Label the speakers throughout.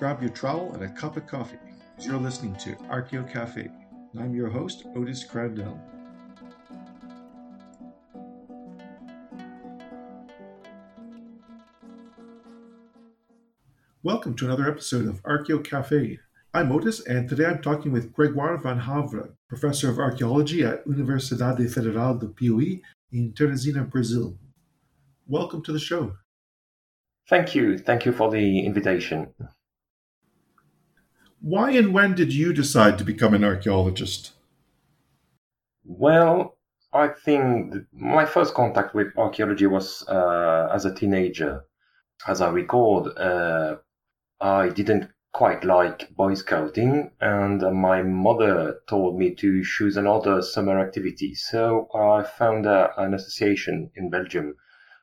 Speaker 1: Grab your trowel and a cup of coffee. You're listening to Archeo Cafe. I'm your host, Otis Crandell. Welcome to another episode of Archeo Cafe. I'm Otis, and today I'm talking with Gregoire Van Havre, professor of archaeology at Universidade Federal do Piauí in Teresina, Brazil. Welcome to the show.
Speaker 2: Thank you. Thank you for the invitation.
Speaker 1: Why and when did you decide to become an archaeologist?
Speaker 2: Well, I think my first contact with archaeology was uh, as a teenager. As I recall, uh, I didn't quite like Boy Scouting, and my mother told me to choose another summer activity. So I found uh, an association in Belgium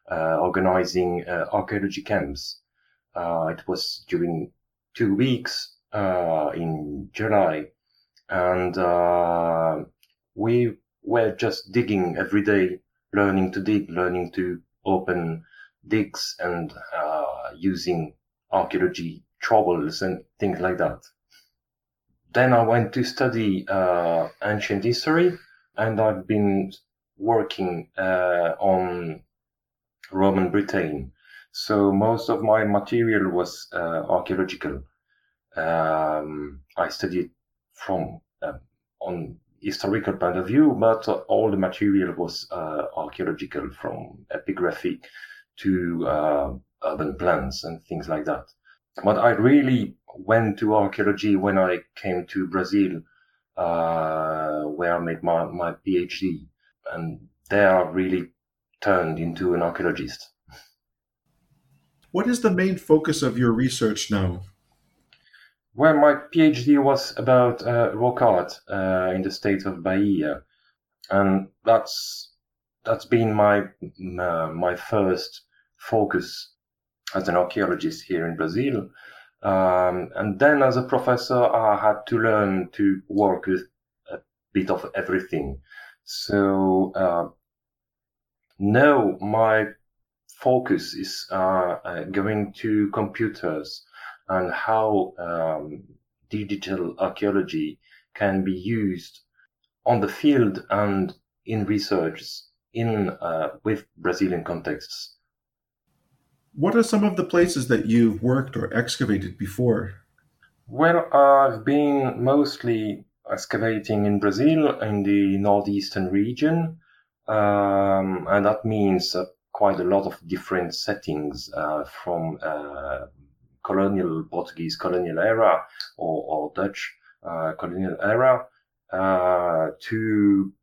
Speaker 2: uh, organizing uh, archaeology camps. It was during two weeks uh, in July, and uh, we were just digging every day, learning to dig, learning to open digs, and using archaeology trowels and things like that. Then I went to study uh, ancient history, and I've been working uh, on Roman Britain. So most of my material was uh, archaeological. Um, I studied from uh, on historical point of view, but all the material was uh, archaeological, from epigraphy to uh, urban plans and things like that. But I really went to archaeology when I came to Brazil, uh, where I made my, my PhD. And there I really turned into an archaeologist.
Speaker 1: What is the main focus of your research now?
Speaker 2: Well, my PhD was about uh, rock art uh, in the state of Bahia, and that's that's been my uh, my first focus as an archaeologist here in Brazil. Um, and then as a professor, I had to learn to work with a bit of everything. So uh, now my focus is uh, uh, going to computers and how um, digital archaeology can be used on the field and in research in uh, with Brazilian contexts.
Speaker 1: What are some of the places that you've worked or excavated before?
Speaker 2: Well, I've been mostly excavating in Brazil in the northeastern region, um, and that means uh, quite a lot of different settings uh, from uh, colonial Portuguese colonial era or, or Dutch uh, colonial era uh, to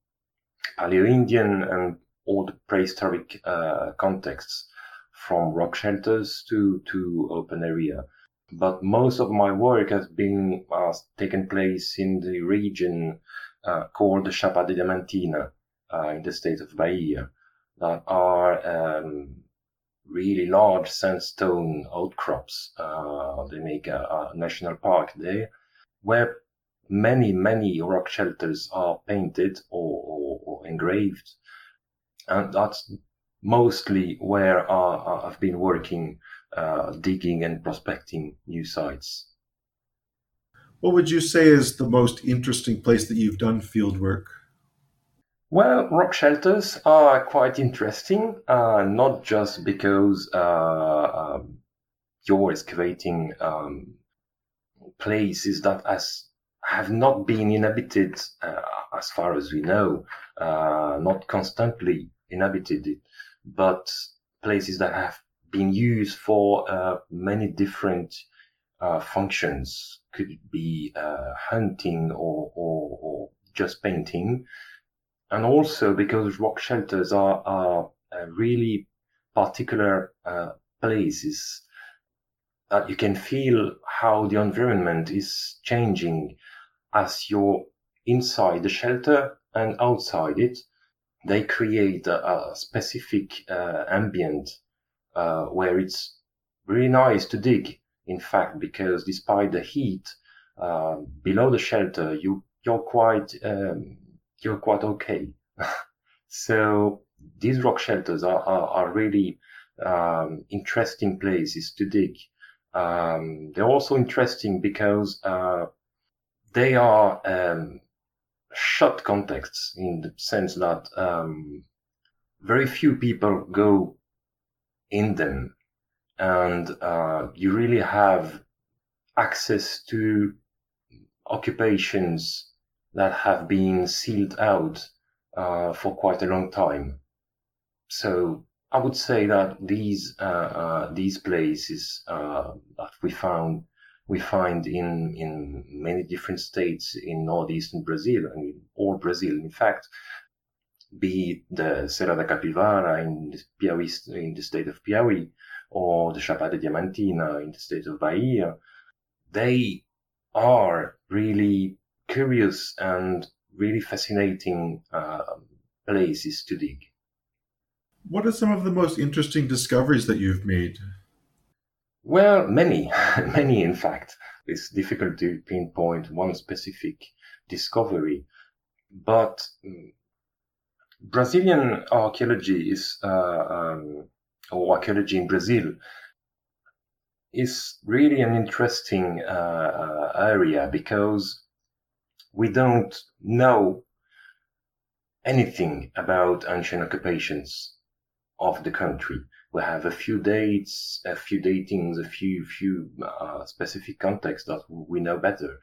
Speaker 2: Paleo-Indian and all the prehistoric uh, contexts from rock shelters to, to open area. But most of my work has been uh, taken place in the region uh, called the Chapada Diamantina uh, in the state of Bahia that are um, really large sandstone outcrops. Uh, they make a, a national park there where many, many rock shelters are painted or, or, or engraved. And that's mostly where uh, I've been working, uh, digging and prospecting new sites.
Speaker 1: What would you say is the most interesting place that you've done field work?
Speaker 2: Well, rock shelters are quite interesting, uh, not just because uh, um, you're excavating um, places that has, have not been inhabited, uh, as far as we know, uh, not constantly inhabited but places that have been used for uh, many different uh, functions. Could be hunting or, or, or, just painting and also because rock shelters are, are uh, really particular uh, places that you can feel how the environment is changing as you're inside the shelter and outside it they create a, a specific uh, ambient uh, where it's really nice to dig. In fact, because despite the heat uh, below the shelter, you you're quite um, you're quite okay. so these rock shelters are are, are really um, interesting places to dig, Um, they're also interesting because uh, they are um, short contexts in the sense that um, very few people go in them, and uh, you really have access to occupations that have been sealed out uh, for quite a long time. So I would say that these uh, uh, these places uh, that we found we find in in many different states in northeastern Brazil and in all Brazil, in fact, be it the Serra da Capivara in Piauí, in the state of Piauí, or the Chapada Diamantina in the state of Bahia, they are really curious and really fascinating uh, places to dig.
Speaker 1: What are some of the most interesting discoveries that you've made?
Speaker 2: Well, many, many, in fact. It's difficult to pinpoint one specific discovery, but mm, Brazilian archaeology is, uh, um, or archaeology in Brazil, is really an interesting uh, uh, area because we don't know anything about ancient occupations of the country. We have a few dates, a few datings, a few few uh, specific contexts that we know better.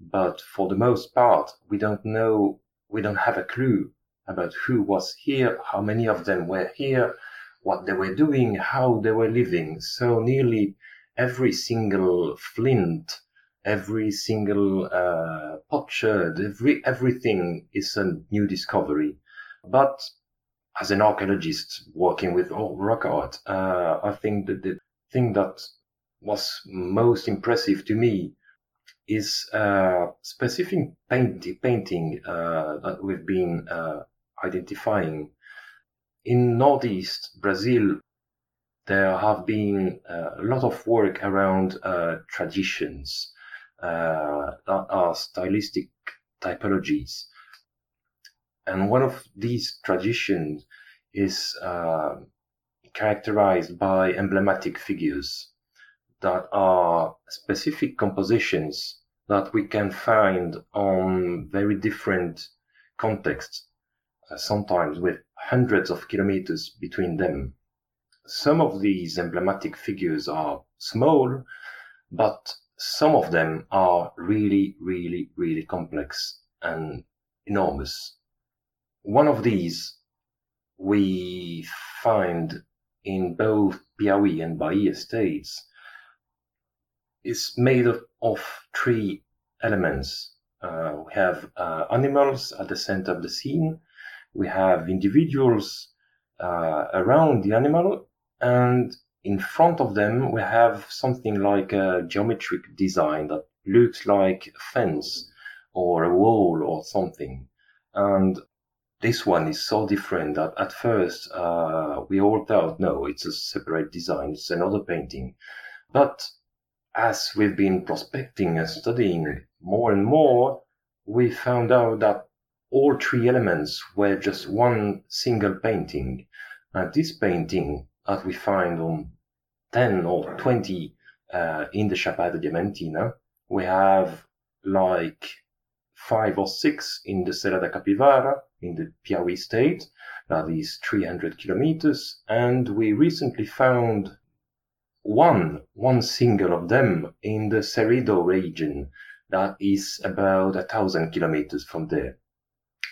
Speaker 2: But for the most part, we don't know, we don't have a clue about who was here, how many of them were here, what they were doing, how they were living. So nearly every single flint, every single uh, potsherd, every everything is a new discovery. But as an archaeologist working with rock art, uh, I think that the thing that was most impressive to me is uh, specific paint, painting uh, that we've been uh, identifying. In northeast Brazil, there have been uh, a lot of work around uh, traditions that are stylistic typologies. And one of these traditions is uh, characterized by emblematic figures that are specific compositions that we can find on very different contexts, uh, sometimes with hundreds of kilometers between them. Some of these emblematic figures are small, but some of them are really, really, really complex and enormous. One of these we find in both Piauí and Bahia states is made of, of three elements. Uh, we have uh, animals at the center of the scene. We have individuals uh, around the animal, and in front of them we have something like a geometric design that looks like a fence or a wall or something. And this one is so different that at first uh, we all thought, no, it's a separate design, it's another painting. But as we've been prospecting and studying more and more, we found out that all three elements were just one single painting. And this painting that we find on 10 or 20 uh, in the Chapada Diamantina, we have like five or six in the Serra da Capivara in the Piauí state, that is 300 kilometers, and we recently found one, one single of them in the Cerrado region that is about a thousand kilometers from there.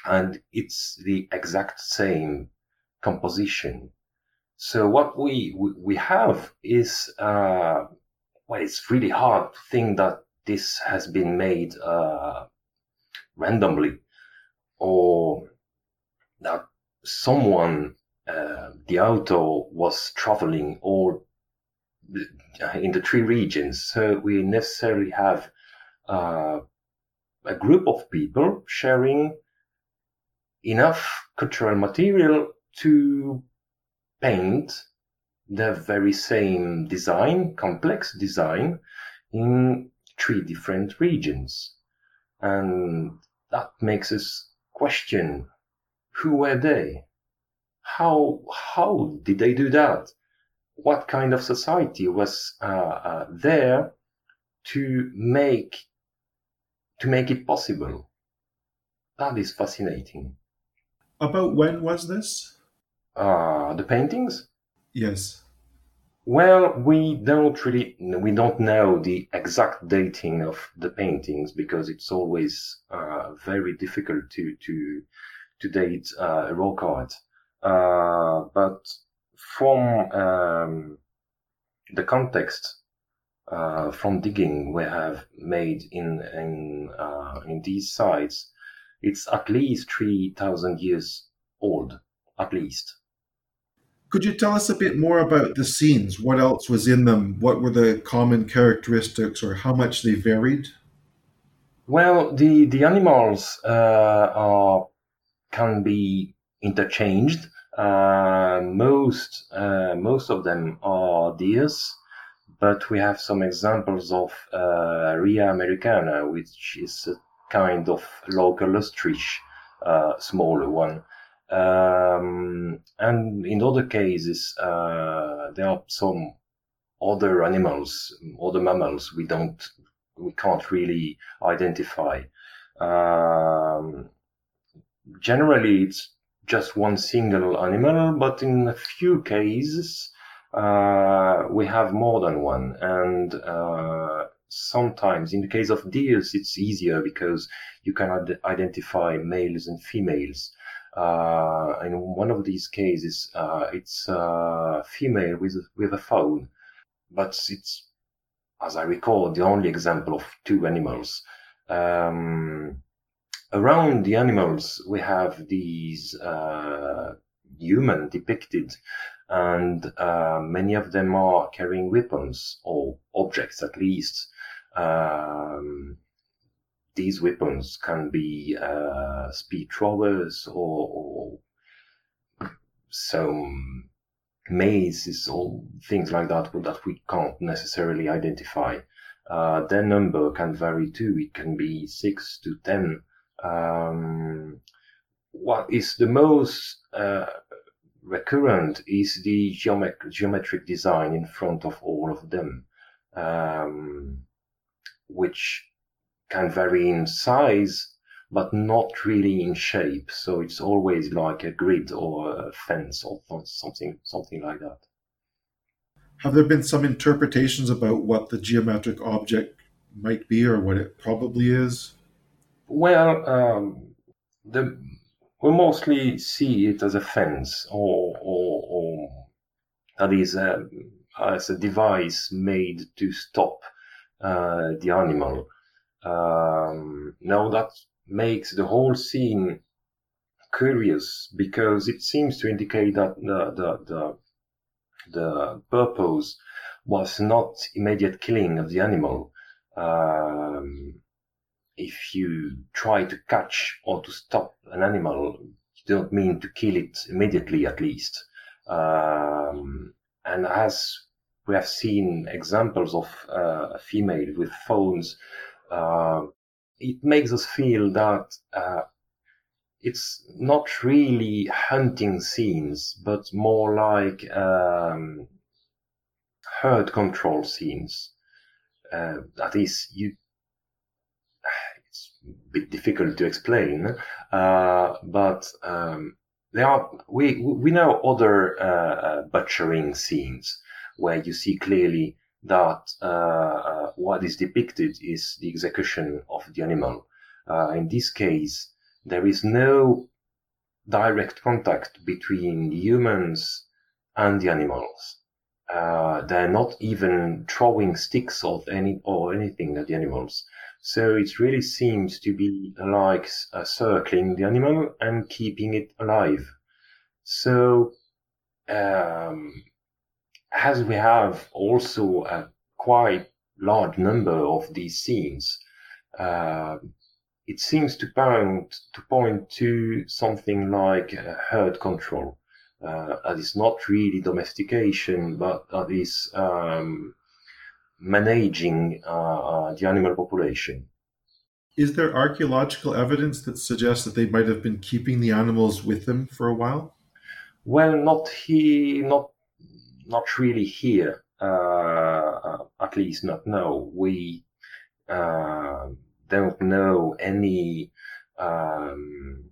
Speaker 2: And it's the exact same composition. So what we, we have is, uh, well, it's really hard to think that this has been made, uh, randomly or that someone uh, the auto was traveling all in the three regions. So we necessarily have uh, a group of people sharing enough cultural material to paint the very same design complex design in three different regions and that makes us question who were they? How, how did they do that? what kind of society was uh, uh, there to make to make it possible. That is fascinating.
Speaker 1: About when was this?
Speaker 2: Uh, the paintings?
Speaker 1: Yes.
Speaker 2: Well, we don't really we don't know the exact dating of the paintings because it's always uh, very difficult to to to date uh, a rock art. Uh, but from um, the context uh, from digging we have made in in uh, in these sites, it's at least three thousand years old, at least.
Speaker 1: Could you tell us a bit more about the scenes? What else was in them? What were the common characteristics, or how much they varied?
Speaker 2: Well, the the animals uh, are can be interchanged. Uh, most uh, most of them are deers, but we have some examples of uh, Rhea americana, which is a kind of local ostrich, uh, smaller one. Um, and in other cases, uh, there are some other animals, other mammals we don't, we can't really identify. Um, generally, it's just one single animal, but in a few cases, uh, we have more than one. And uh, sometimes, in the case of deers, it's easier because you can ad- identify males and females. Uh, in one of these cases, uh, it's a female with with a phone, but it's, as I recall, the only example of two animals. Um, around the animals, we have these uh, human depicted, and uh, many of them are carrying weapons or objects at least. Um, these weapons can be uh, speed throwers or, or some mazes or things like that that we can't necessarily identify. Uh, their number can vary too. It can be six to ten um, what is the most uh, recurrent is the geomet- geometric design in front of all of them, um, which can vary in size, but not really in shape. So it's always like a grid or a fence or something, something like that.
Speaker 1: Have there been some interpretations about what the geometric object might be or what it probably is?
Speaker 2: Well, um, the, we mostly see it as a fence or, or, or that is a, um, as a device made to stop uh, the animal. Um, now that makes the whole scene curious because it seems to indicate that the, the, the, the purpose was not immediate killing of the animal. Um, if you try to catch or to stop an animal, you don't mean to kill it immediately, at least. Um, and as we have seen examples of uh, a female with uh, it makes us feel that uh, it's not really hunting scenes, but more like um, herd control scenes. Uh, that is, you It's a bit difficult to explain, uh, but um, there are we we know other uh, uh, butchering scenes where you see clearly that uh, uh, what is depicted is the execution of the animal. Uh, in this case, there is no direct contact between humans and the animals. they're not even throwing sticks of any or anything at the animals. So it really seems to be like uh, circling the animal and keeping it alive. So, um, as we have also a quite large number of these scenes, uh, it seems to point to point to something like herd control. Uh, that is not really domestication, but that is um, managing uh, uh, the animal population.
Speaker 1: Is there archaeological evidence that suggests that they might have been keeping the animals with them for a while?
Speaker 2: Well, not he, not not really here, uh, at least not now. We uh, don't know any um,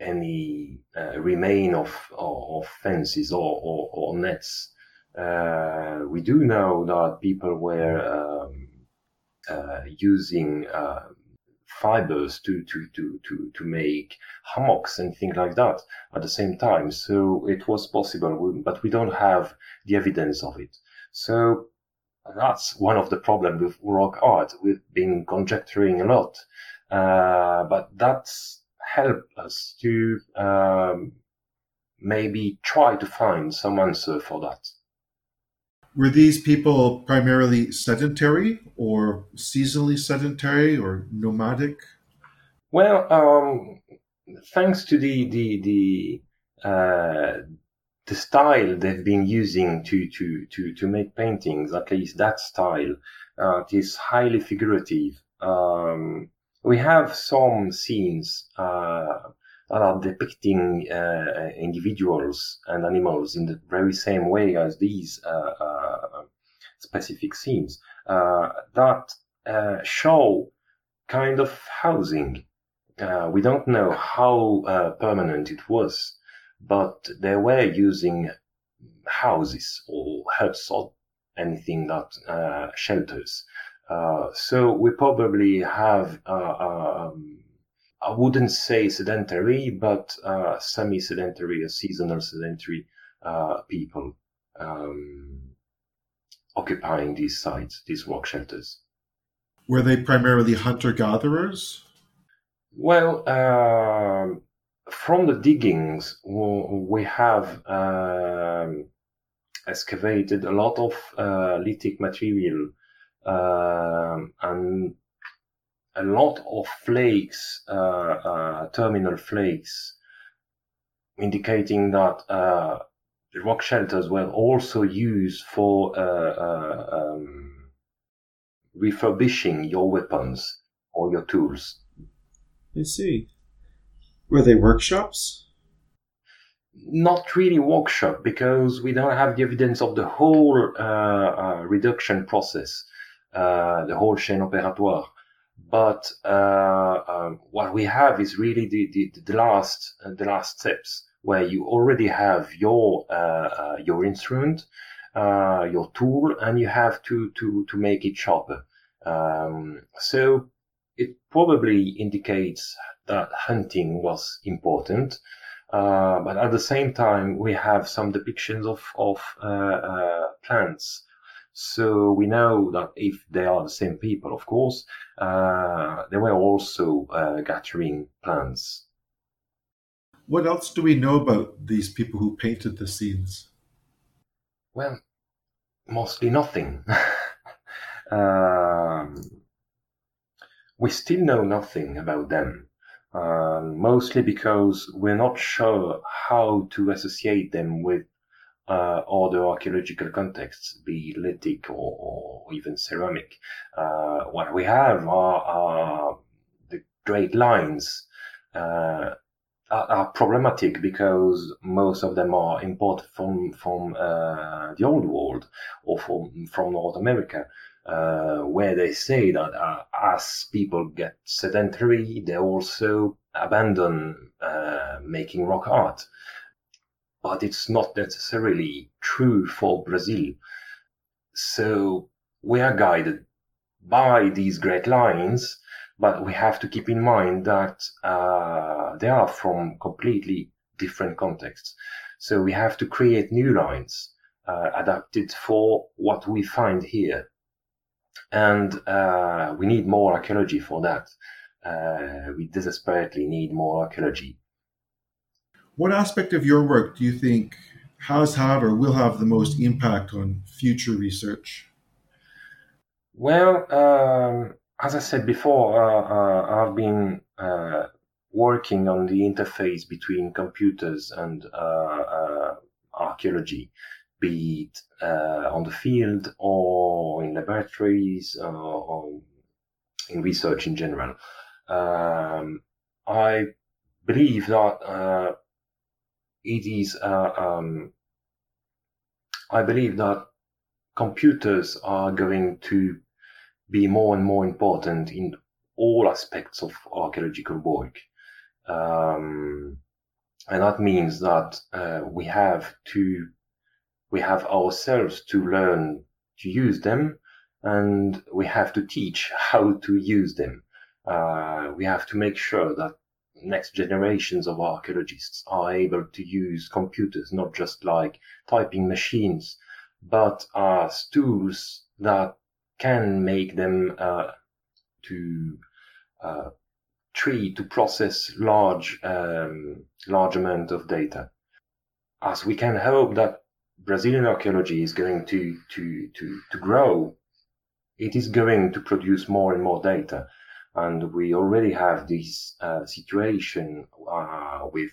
Speaker 2: any uh, remain of, of, fences or, or, or nets. Uh, we do know that people were um, using fibers to, to, to, to, to make hammocks and things like that at the same time. So it was possible, but we don't have the evidence of it. So that's one of the problems with rock art. We've been conjecturing a lot, uh, but that's helped us to um, maybe try to find some answer for that.
Speaker 1: Were these people primarily sedentary or seasonally sedentary or nomadic?
Speaker 2: Well, um, thanks to the the the uh, the style they've been using to to to to make paintings, at least that style, uh, is highly figurative. Um, we have some scenes uh, that are depicting uh, individuals and animals in the very same way as these uh, uh specific scenes uh, that uh, show kind of housing. we don't know how permanent it was, but they were using houses or huts or anything that shelters. so we probably have um, I wouldn't say sedentary, but uh, semi-sedentary or seasonal sedentary uh, people um, occupying these sites, these rock shelters.
Speaker 1: Were they primarily hunter-gatherers?
Speaker 2: Well, uh, from the diggings, we have um, excavated a lot of uh, lithic material um, and a lot of flakes, uh, uh, terminal flakes, indicating that uh, the rock shelters were also used for um, refurbishing your weapons or your tools.
Speaker 1: I see. Were they workshops?
Speaker 2: Not really workshop because we don't have the evidence of the whole uh, uh, reduction process, uh, the whole chain opératoire. But uh, um, what we have is really the, the, the last uh, the last steps where you already have your uh, your instrument, your tool, and you have to to to make it sharper. Um, so it probably indicates that hunting was important. Uh, but at the same time, we have some depictions of, of uh, uh, plants so we know that if they are the same people, of course, uh, they were also uh, gathering plants.
Speaker 1: What else do we know about these people who painted the scenes?
Speaker 2: Well, mostly nothing. um, we still know nothing about them. Um, mostly because we're not sure how to associate them with uh, other archaeological contexts, be lithic or, or even ceramic. Uh, what we have are, are the great lines uh, are, are, problematic because most of them are imported from from uh, the old world or from from North America. Uh, where they say that uh, as people get sedentary, they also abandon making rock art but it's not necessarily true for Brazil. So we are guided by these great lines, but we have to keep in mind that uh, they are from completely different contexts. So we have to create new lines uh, adapted for what we find here. And uh, we need more archaeology for that. Uh, we desperately need more archaeology
Speaker 1: what aspect of your work do you think has had or will have the most impact on future research?
Speaker 2: Well, um, as I said before, uh, uh, I've been uh, working on the interface between computers and uh, uh, archaeology, be it uh, on the field or in laboratories or in research in general. Um, I believe that it is uh, um, I believe that computers are going to be more and more important in all aspects of archaeological work. Um, and that means that uh, we have to we have ourselves to learn to use them and we have to teach how to use them uh, we have to make sure that next generations of archaeologists are able to use computers not just like typing machines but as tools that can make them uh, to uh, to process large um, large amount of data. As we can hope that Brazilian archaeology is going to to to to grow, it is going to produce more and more data, and we already have this uh, situation uh, with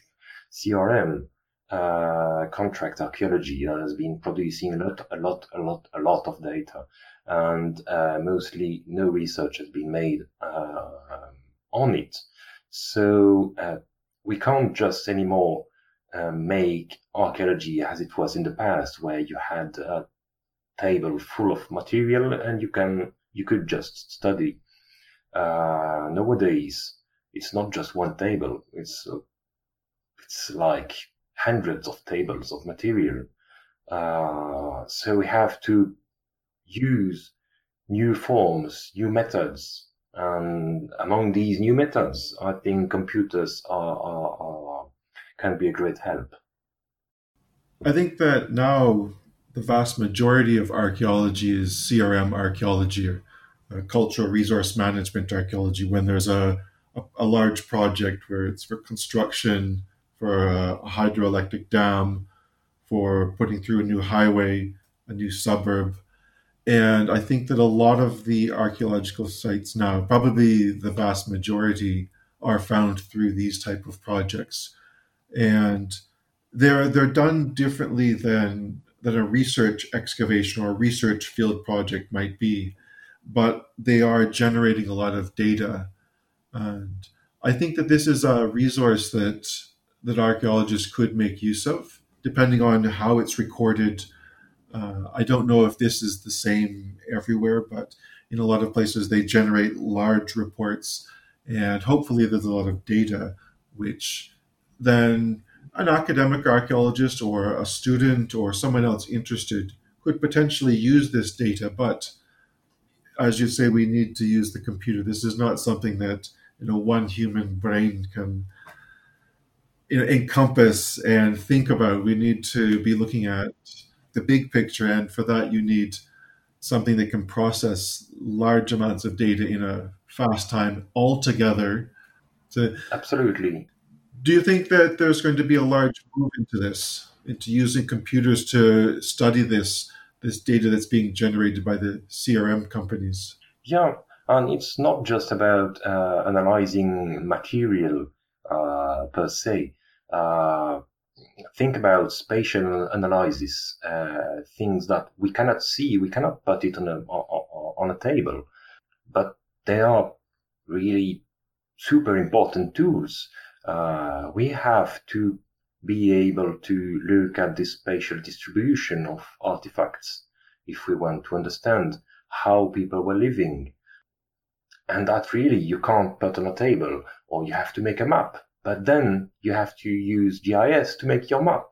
Speaker 2: CRM uh, contract archaeology that has been producing a lot, a lot, a lot, a lot of data, and uh, mostly no research has been made uh, on it. So uh, we can't just anymore make archaeology as it was in the past, where you had a table full of material and you can you could just study. Uh, nowadays, it's not just one table; it's uh, it's like hundreds of tables of material. Uh, so we have to use new forms, new methods and among these new methods, I think computers are, are, are, can be a great help.
Speaker 1: I think that now the vast majority of archaeology is CRM archaeology uh, cultural resource management archaeology when there's a, a, a, large project where it's for construction, for a, a hydroelectric dam, for putting through a new highway, a new suburb. And I think that a lot of the archaeological sites now, probably the vast majority, are found through these type of projects. And they're they're done differently than than a research excavation or research field project might be, but they are generating a lot of data. And I think that this is a resource that that archaeologists could make use of, depending on how it's recorded uh, I don't know if this is the same everywhere, but in a lot of places they generate large reports, and hopefully there's a lot of data, which then an academic archaeologist or a student or someone else interested could potentially use this data. But as you say, we need to use the computer. This is not something that you know one human brain can you know, encompass and think about. We need to be looking at the big picture. And for that, you need something that can process large amounts of data in a fast time altogether.
Speaker 2: So, Absolutely.
Speaker 1: Do you think that there's going to be a large move into this, into using computers to study this this data that's being generated by the CRM companies?
Speaker 2: Yeah, and it's not just about uh, analyzing material uh, per se. Uh, think about spatial analysis, uh, things that we cannot see, we cannot put it on a on a table, but they are really super important tools. Uh, we have to be able to look at the spatial distribution of artifacts if we want to understand how people were living. And that really you can't put on a table, or you have to make a map but then you have to use GIS to make your map.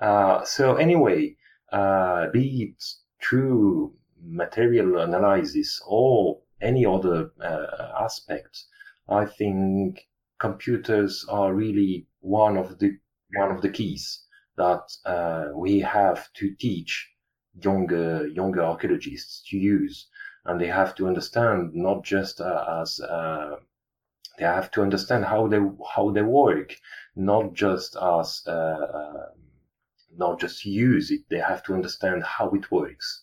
Speaker 2: Uh, so anyway, uh, be it through material analysis or any other uh, aspect, I think computers are really one of the one of the keys that uh, we have to teach younger younger archaeologists to use, and they have to understand not just uh, as uh, they have to understand how they how they work, not just as uh, uh, not just use it. They have to understand how it works.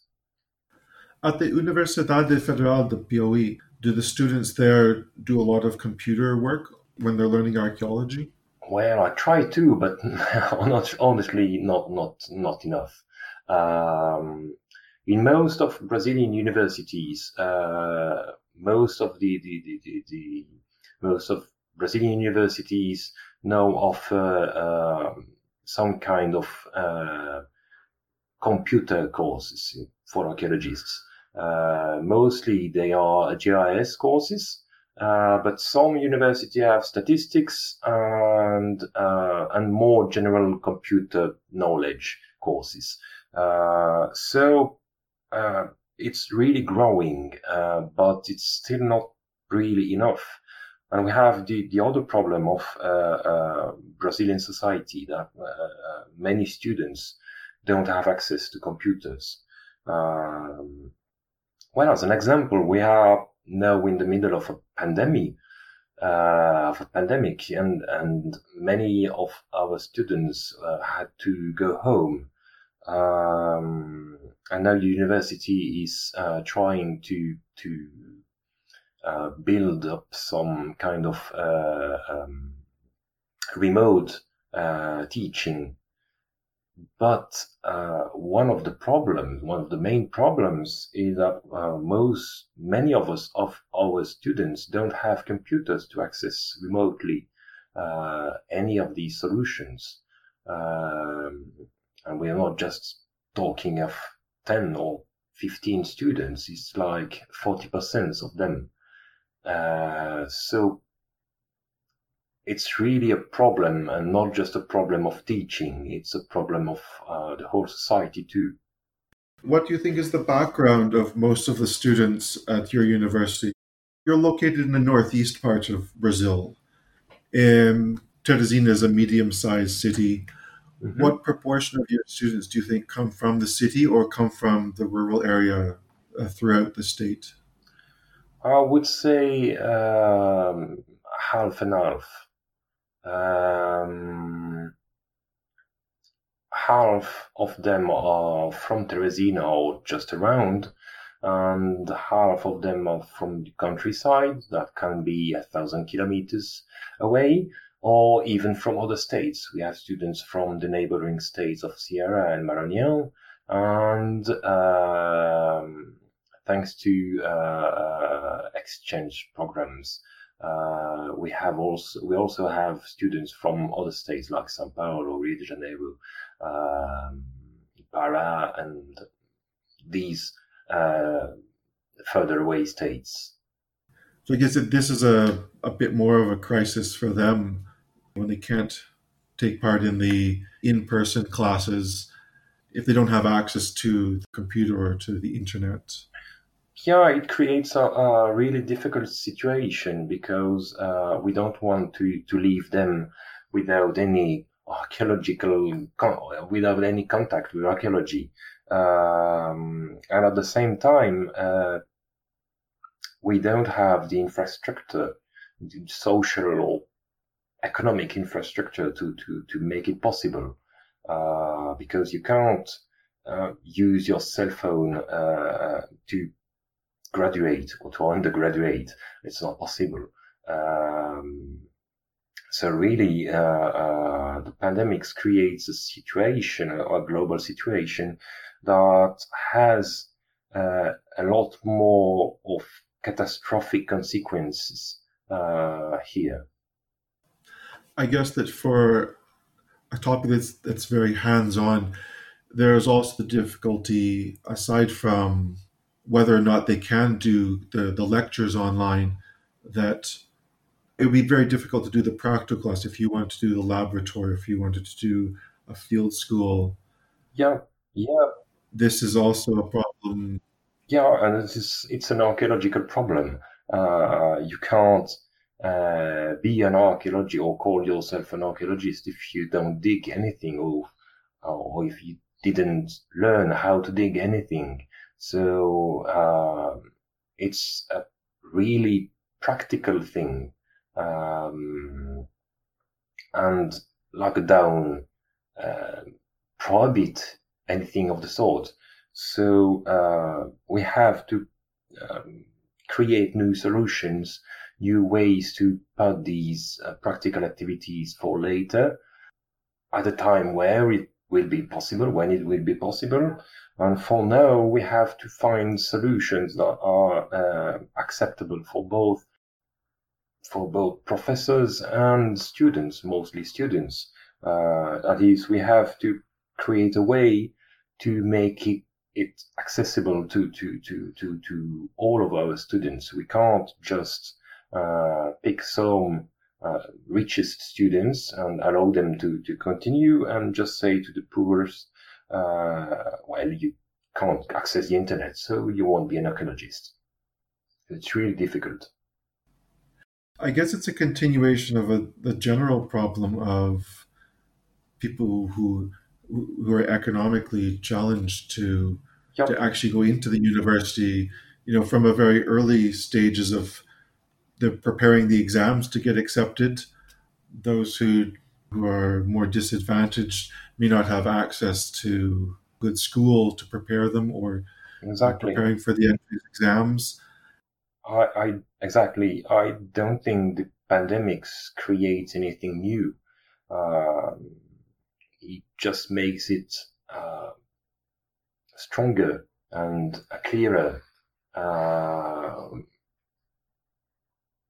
Speaker 1: At the Universidade Federal de Piauí, do the students there do a lot of computer work when they're learning archaeology?
Speaker 2: Well, I try to, but not, honestly, not not not enough. Um, in most of Brazilian universities, uh, most of the the, the, the, most of Brazilian universities now offer uh, some kind of uh, computer courses for archaeologists. Uh, mostly they are GIS courses, uh, but some university have statistics and uh, and more general computer knowledge courses. Uh, so uh, it's really growing, uh, but it's still not really enough. And we have the, the other problem of Brazilian society that many students don't have access to computers. Um, well, as an example, we are now in the middle of a pandemic, uh, of a pandemic, and and many of our students uh, had to go home. Um, and now the university is uh, trying to to uh, build up some kind of uh, um, remote uh, teaching but uh, one of the problems, one of the main problems, is that uh, most, many of us, of our students, don't have computers to access remotely uh, any of these solutions. Um, and we are not just talking of 10 or 15 students, it's like 40% of them. Uh, so it's really a problem and not just a problem of teaching. It's a problem of uh, the whole society too.
Speaker 1: What do you think is the background of most of the students at your university? You're located in the northeast part of Brazil. Um, Teresina is a medium sized city. Mm-hmm. What proportion of your students do you think come from the city or come from the rural area uh, throughout the state?
Speaker 2: I would say um, half and half. Um, half of them are from Teresina or just around, and half of them are from the countryside that can be a thousand kilometers away, or even from other states. We have students from the neighboring states of Ceará and Maranhão, and um, thanks to uh, uh exchange programs uh, we have also we also have students from other states like São Paulo, Rio de Janeiro, um, Pará, and these uh, further away states.
Speaker 1: So I guess that this is a, a bit more of a crisis for them when they can't take part in the in-person classes if they don't have access to the computer or to the internet
Speaker 2: yeah, it creates a, a really difficult situation because uh, we don't want to, to leave them without any archaeological, without any contact with archaeology. Um, and at the same time, uh, we don't have the infrastructure, the social or economic infrastructure to, to, to make it possible. Uh, because you can't uh, use your cell phone uh, to graduate or to undergraduate. It's not possible. Um, so really, uh, uh, the pandemics creates a situation, a global situation that has uh, a lot more of catastrophic consequences uh, here.
Speaker 1: I guess that for a topic that's that's very hands-on, there's also the difficulty aside from whether or not they can do the, the lectures online, that it would be very difficult to do the practical class if you wanted to do the laboratory, if you wanted to do a field school.
Speaker 2: Yeah, yeah.
Speaker 1: This is also a problem.
Speaker 2: Yeah, and it is, it's an archaeological problem. Uh, you can't uh, be an archaeologist or call yourself an archaeologist if you don't dig anything or, or if you didn't learn how to dig anything. So uh, it's a really practical thing. Um, and lockdown uh, prohibit anything of the sort. So uh, we have to um, create new solutions, new ways to put these uh, practical activities for later at a time where it will be possible, when it will be possible, and for now, we have to find solutions that are uh, acceptable for both for both professors and students, mostly students. Uh, that is, we have to create a way to make it, it accessible to, to, to, to, to all of our students. We can't just uh, pick some uh, richest students and allow them to, to continue and just say to the poorest, uh, well, you can't access the internet, so you won't be an archaeologist. It's really difficult.
Speaker 1: I guess it's a continuation of a, the general problem of people who who are economically challenged to yep. to actually go into the university. You know, from a very early stages of the preparing the exams to get accepted. Those who who are more disadvantaged may not have access to good school to prepare them or
Speaker 2: exactly
Speaker 1: preparing for the entrance exams.
Speaker 2: I, I exactly. I don't think the pandemics creates anything new. Um, it just makes it uh, stronger and clearer. Uh,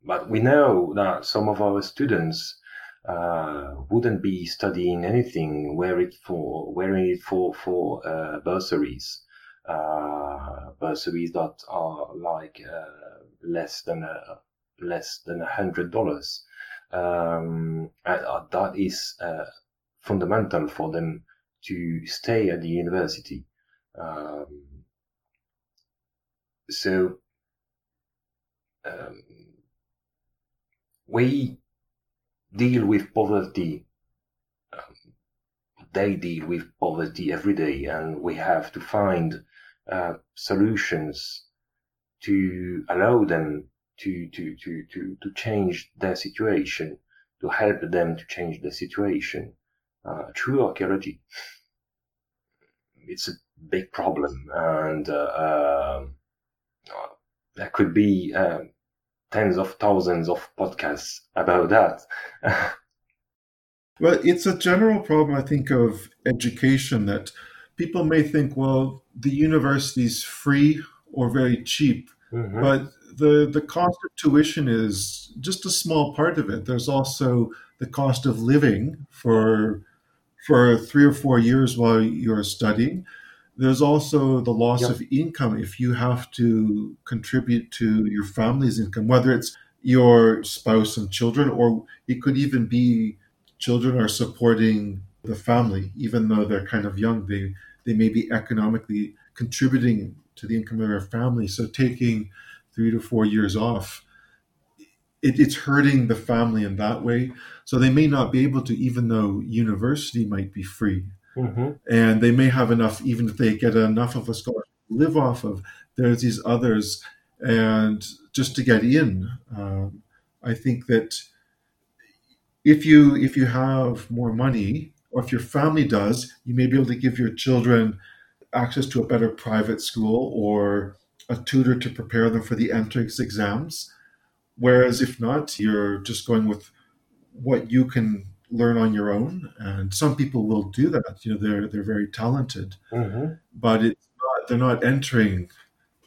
Speaker 2: but we know that some of our students uh, wouldn't be studying anything were it for wearing it for for uh, bursaries, uh, bursaries that are like uh, less than a less than a hundred dollars. Um, uh, that is uh, fundamental for them to stay at the university. Um, so um, we deal with poverty. Um, they deal with poverty every day, and we have to find uh, solutions to allow them to, to, to, to, to change their situation, to help them to change their situation uh, through archaeology. It's a big problem, and uh, um, uh, there could be uh, tens of thousands of podcasts about that.
Speaker 1: well, it's a general problem, I think, of education that people may think, well, the university is free or very cheap, mm-hmm. but the, the cost of tuition is just a small part of it. There's also the cost of living for for three or four years while you're studying. There's also the loss yep. of income if you have to contribute to your family's income, whether it's your spouse and children, or it could even be children are supporting the family, even though they're kind of young. They they may be economically contributing to the income of their family. So taking three to four years off, it, it's hurting the family in that way. So they may not be able to, even though university might be free Mm-hmm. And they may have enough, even if they get enough of a scholarship to live off of. There's these others, and just to get in, um, I think that if you if you have more money, or if your family does, you may be able to give your children access to a better private school or a tutor to prepare them for the entrance exams. Whereas if not, you're just going with what you can learn on your own, and some people will do that. You know, they're they're very talented, mm-hmm. but it's not, they're not entering.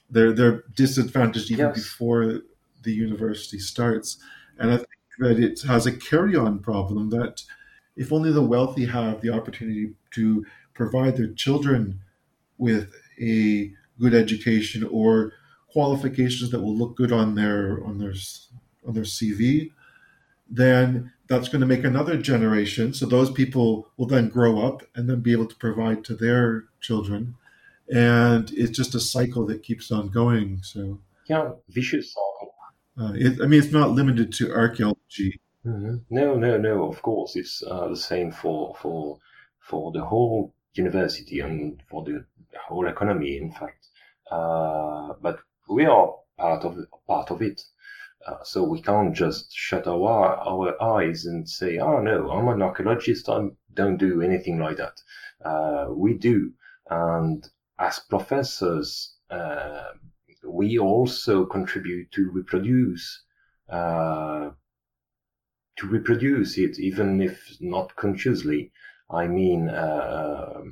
Speaker 1: They're they're disadvantaged even yes. before the university starts, and I think that it has a carry-on problem that if only the wealthy have the opportunity to provide their children with a good education or qualifications that will look good on their on their on their CV, then that's going to make another generation. So those people will then grow up and then be able to provide to their children. And it's just a cycle that keeps on going. So
Speaker 2: yeah, vicious cycle.
Speaker 1: Uh, it, I mean, it's not limited to archaeology.
Speaker 2: Mm-hmm. No, no, no. Of course, it's uh, the same for for for the whole university and for the whole economy. In fact, uh, but we are part of part of it. Uh, so we can't just shut our our eyes and say, "Oh no, I'm an archaeologist. I don't do anything like that." Uh, we do, and as professors, uh, we also contribute to reproduce uh, to reproduce it, even if not consciously. I mean, uh,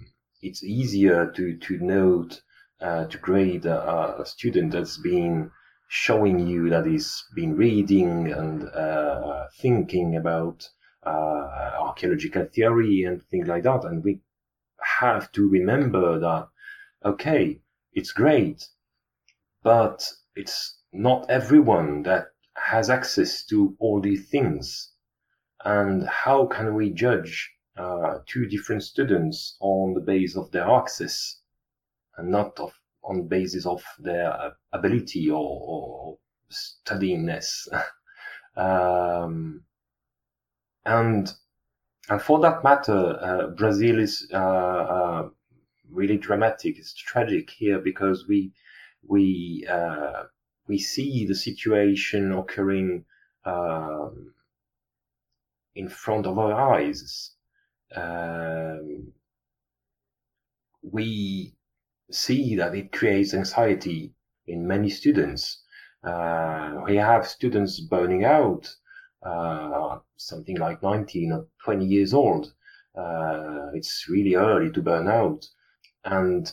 Speaker 2: it's easier to to note uh, to grade a, a student that's been showing you that he's been reading and uh, thinking about uh, archaeological theory and things like that. And we have to remember that, okay, it's great, but it's not everyone that has access to all these things. And how can we judge uh, two different students on the basis of their access and not of, on basis of their ability or, or studyingness? um, and and for that matter, uh, Brazil is uh, uh, really dramatic. It's tragic here because we we uh, we see the situation occurring um, in front of our eyes. Um, we see that it creates anxiety in many students. Uh, we have students burning out, uh, something like 19 or 20 years old. Uh, it's really early to burn out. And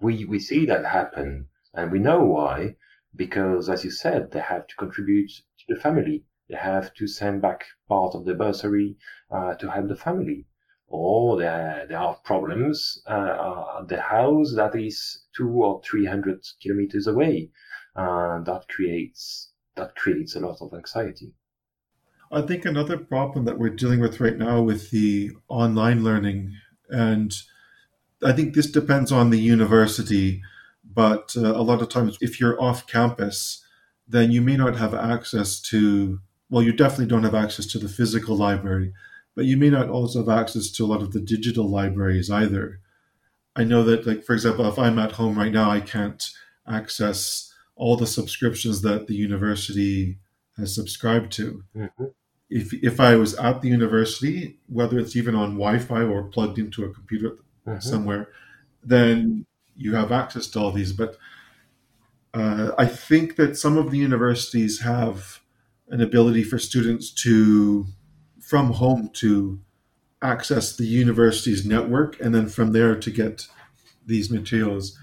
Speaker 2: we, we see that happen and we know why, because as you said, they have to contribute to the family. They have to send back part of the bursary uh, to help the family. Or there, there are problems uh, at the house that is two or three hundred kilometers away. And that creates that creates a lot of anxiety.
Speaker 1: I think another problem that we're dealing with right now with the online learning, and I think this depends on the university, but uh, a lot of times if you're off campus, then you may not have access to, well, you definitely don't have access to the physical library, but you may not also have access to a lot of the digital libraries either. I know that, like, for example, if I'm at home right now, I can't access all the subscriptions that the university has subscribed to. Mm-hmm. If, if I was at the university, whether it's even on Wi Fi or plugged into a computer mm-hmm. somewhere, then you have access to all these. But uh, I think that some of the universities have an ability for students to, from home, to access the university's network and then from there to get these materials.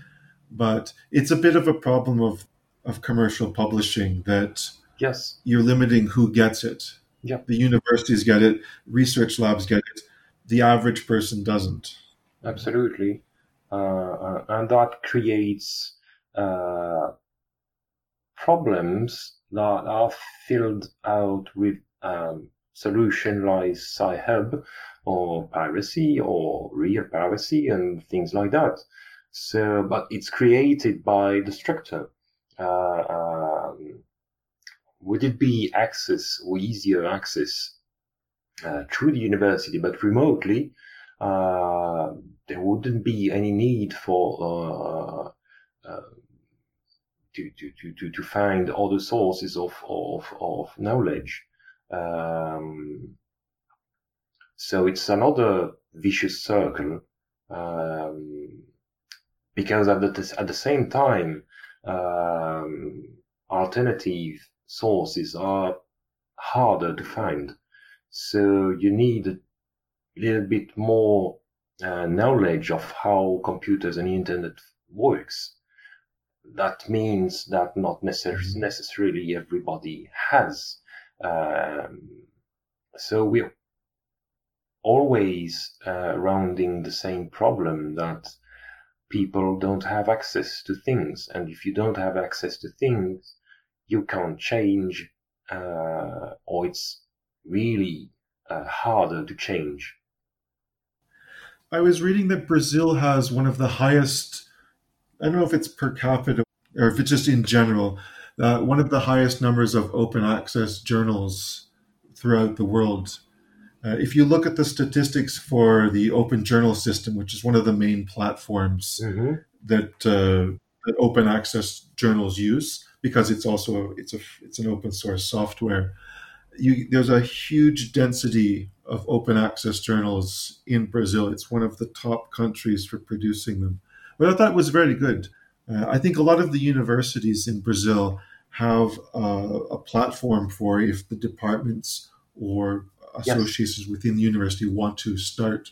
Speaker 1: But it's a bit of a problem of, of commercial publishing that
Speaker 2: yes
Speaker 1: you're limiting who gets it.
Speaker 2: Yeah.
Speaker 1: The universities get it, research labs get it, the average person doesn't.
Speaker 2: Absolutely. Uh, uh and that creates uh, problems that are filled out with um, solution like Sci-Hub or piracy or real piracy and things like that. So, but it's created by the structure. Uh, um, would it be access or easier access uh, through the university, but remotely? Uh, there wouldn't be any need for uh, uh, to, to, to, to find other sources of, of, of knowledge. Um, so it's another vicious circle um, because at the, at the same time, um, alternative sources are harder to find. So you need a little bit more uh, knowledge of how computers and internet works. That means that not necess- mm-hmm. necessarily everybody has. Um, so we're always uh, rounding the same problem that people don't have access to things. And if you don't have access to things, you can't change, uh, or it's really uh, harder to change.
Speaker 1: I was reading that Brazil has one of the highest, I don't know if it's per capita or if it's just in general, uh, one of the highest numbers of open access journals throughout the world. Uh, if you look at the statistics for the open journal system, which is one of the main platforms mm-hmm. that, uh, that open access journals use, because it's also it's a it's an open source software. You, there's a huge density of open access journals in Brazil. It's one of the top countries for producing them. But I thought it was very good. Uh, I think a lot of the universities in Brazil have uh, a platform for if the departments or associations yes. within the university want to start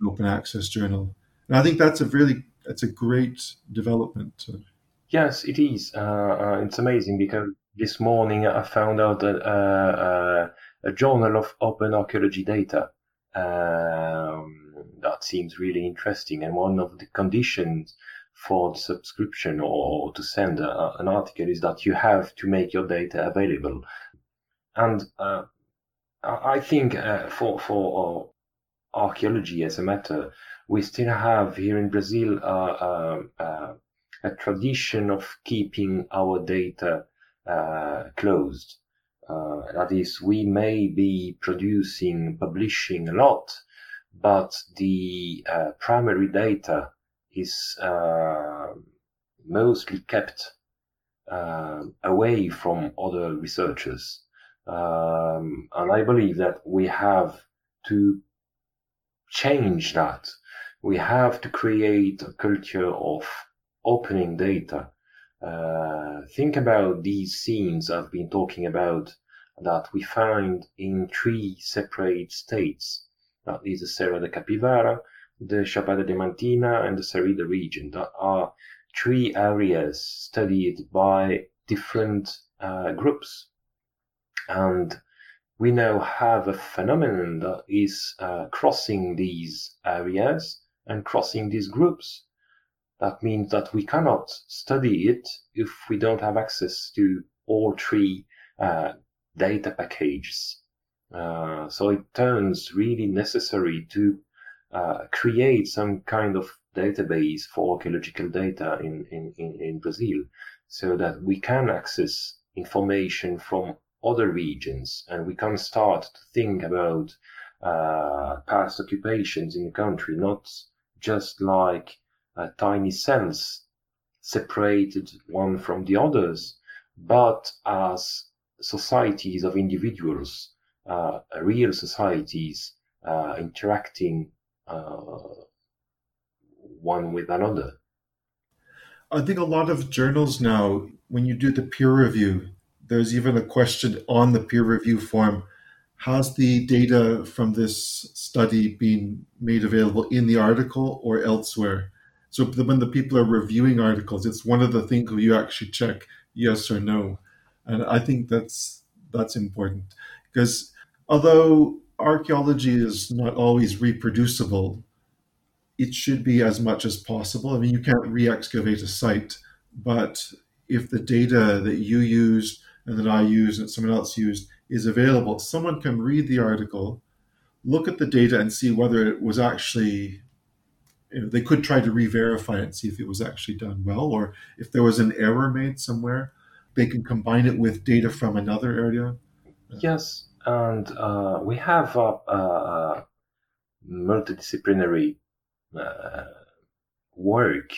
Speaker 1: an open access journal. And I think that's a really that's a great development.
Speaker 2: Yes, it is. Uh, uh, it's amazing because this morning I found out that uh, uh a journal of open archaeology data um, that seems really interesting. And one of the conditions for the subscription or to send a, an article is that you have to make your data available. And uh, I think uh, for for uh, archaeology as a matter, we still have here in Brazil uh, uh, a tradition of keeping our data uh, closed. that is, we may be producing, publishing a lot, but the primary data is mostly kept uh, away from other researchers. Um, and I believe that we have to change that. We have to create a culture of opening data. Uh, think about these scenes I've been talking about that we find in three separate states. That is the Serra da Capivara, the Chapada Diamantina, and the Seridó region. That are three areas studied by different uh, groups. And we now have a phenomenon that is uh, crossing these areas and crossing these groups. That means that we cannot study it if we don't have access to all three uh, data packages. Uh, so it turns really necessary to uh, create some kind of database for archaeological data in, in, in, in Brazil so that we can access information from other regions and we can start to think about uh, past occupations in the country, not just like uh, tiny cells separated one from the others, but as societies of individuals, uh, real societies uh, interacting Uh, one with another.
Speaker 1: I think a lot of journals now, when you do the peer review, there's even a question on the peer review form has the data from this study been made available in the article or elsewhere? So when the people are reviewing articles it's one of the things you actually check yes or no. And i think that's that's important. Because although archaeology is not always reproducible it should be as much as possible i mean you can't re-excavate a site but if the data that you used and that I used and someone else used is available. Someone can read the article, look at the data, and see whether it was actually. You know, they could try to re-verify it and see if it was actually done well, or if there was an error made somewhere. They can combine it with data from another area.
Speaker 2: Yes, and uh, we have a, a multidisciplinary uh, work,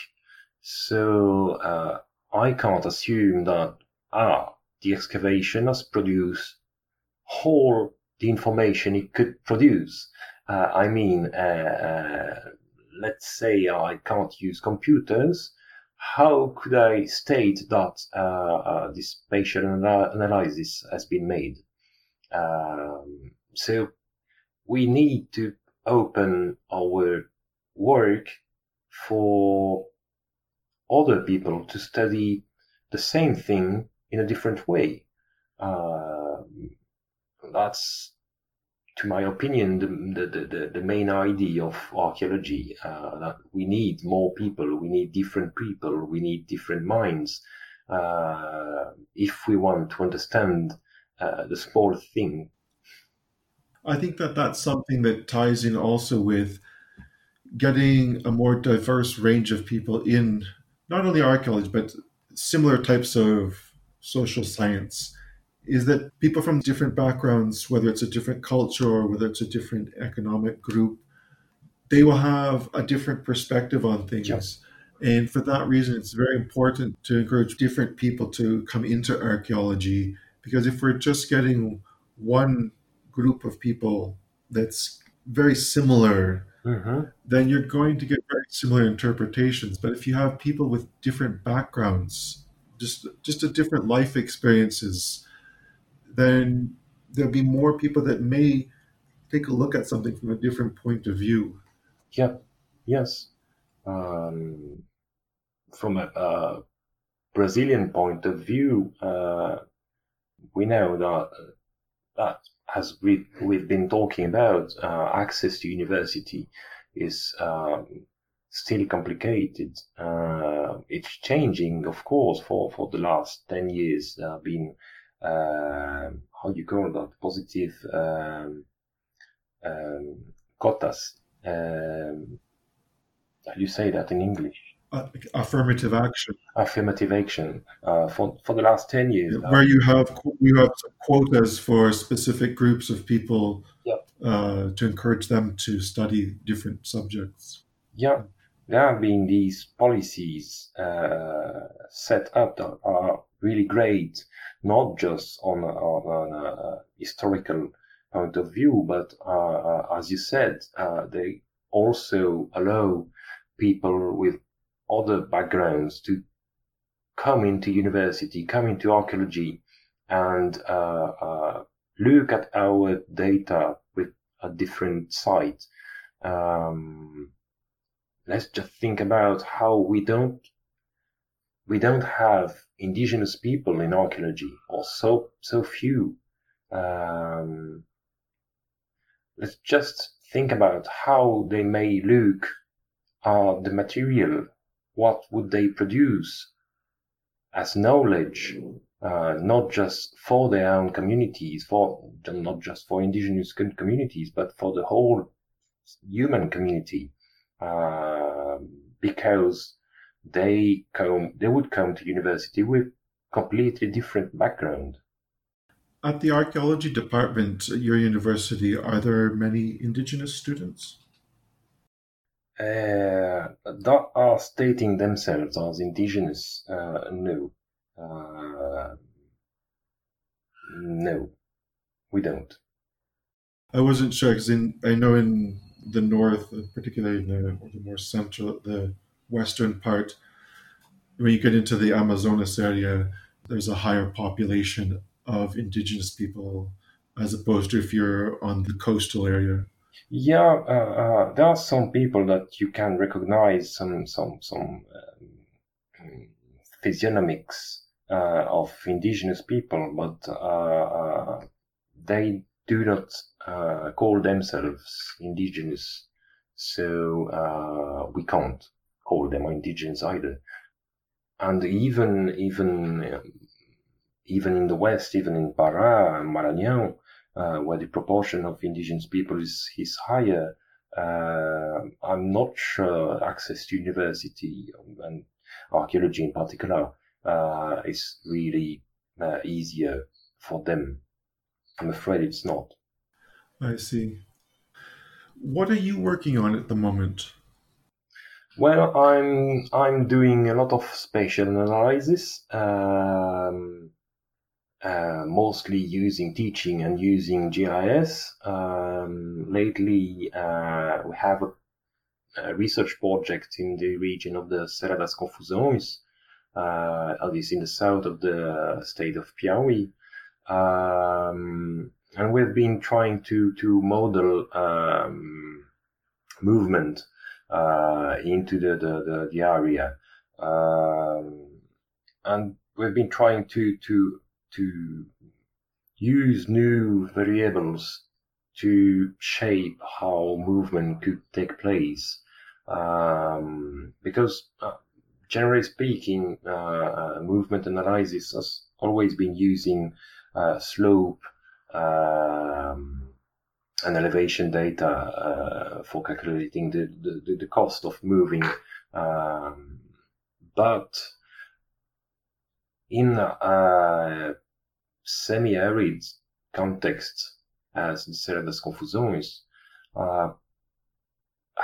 Speaker 2: so uh, I can't assume that ah the excavation has produced all the information it could produce. Uh, I mean, uh, uh, let's say I can't use computers. How could I state that uh, uh, this spatial analysis has been made? Um, so we need to open our work for other people to study the same thing in a different way. Uh, that's, to my opinion, the, the, the, the, main idea of archaeology. Uh, that we need more people, we need different people, we need different minds. Uh, if we want to understand uh, the small thing.
Speaker 1: I think that that's something that ties in also with getting a more diverse range of people in not only archaeology but similar types of social science is that people from different backgrounds, whether it's a different culture or whether it's a different economic group, they will have a different perspective on things. Yep. And for that reason, it's very important to encourage different people to come into archaeology because if we're just getting one group of people that's very similar, mm-hmm. then you're going to get very similar interpretations. But if you have people with different backgrounds, just just a different life experiences, then there'll be more people that may take a look at something from a different point of view.
Speaker 2: Yeah. Yes. Um, from a, a, Brazilian point of view, uh, we know that that as we we've been talking about uh, access to university is um, still complicated. Uh, it's changing, of course, for, for the last 10 years. There have been, uh, how do you call that, positive um, um, quotas. Um, you say that in English?
Speaker 1: Uh, affirmative action.
Speaker 2: Affirmative action uh, for for the last ten years.
Speaker 1: Where you have you have quotas for specific groups of people uh, to encourage them to study different subjects.
Speaker 2: Yeah, there have been these policies uh, set up that are really great, not just on a, on a historical point of view, but uh, uh, as you said, they also allow people with other backgrounds to come into university, come into archaeology, and uh, uh, look at our data with a different sight. Um, let's just think about how we don't we don't have indigenous people in archaeology, or so so few. Um, let's just think about how they may look at the material what would they produce as knowledge, uh, not just for their own communities, for not just for indigenous communities, but for the whole human community, uh, because they come, they would come to university with completely different background.
Speaker 1: At the archaeology department at your university, are there many indigenous students?
Speaker 2: Uh, that are stating themselves as indigenous, uh, no. Uh, no, we don't.
Speaker 1: I wasn't sure because I know in the north, particularly in the, the more central, the western part, when you get into the Amazonas area, there's a higher population of indigenous people as opposed to if you're on the coastal area.
Speaker 2: Yeah, uh, uh, there are some people that you can recognize some some some um, physiognomics uh, of indigenous people, but uh, uh, they do not uh, call themselves indigenous, so we can't call them indigenous either. And even even um, even in the West, even in Pará, and Maranhão, uh, where the proportion of indigenous people is, is higher, uh, I'm not sure access to university and archaeology in particular uh, is really uh, easier for them. I'm afraid it's not.
Speaker 1: I see. What are you working on at the moment?
Speaker 2: Well, I'm I'm doing a lot of spatial analysis. Um, uh, mostly using teaching and using GIS. Um, lately, uh, we have a, a, research project in the region of the Serra das Confusões, uh, at least in the south of the state of Piauí. Um, and we've been trying to, to model um, movement uh, into the, the, the, the area. Um, and we've been trying to, to to use new variables to shape how movement could take place. Um, because uh, generally speaking, uh, uh, movement analysis has always been using uh, slope um, and elevation data uh, for calculating the, the, the, cost of moving. Um, but in a semi-arid context as the Serra das Confusões, uh,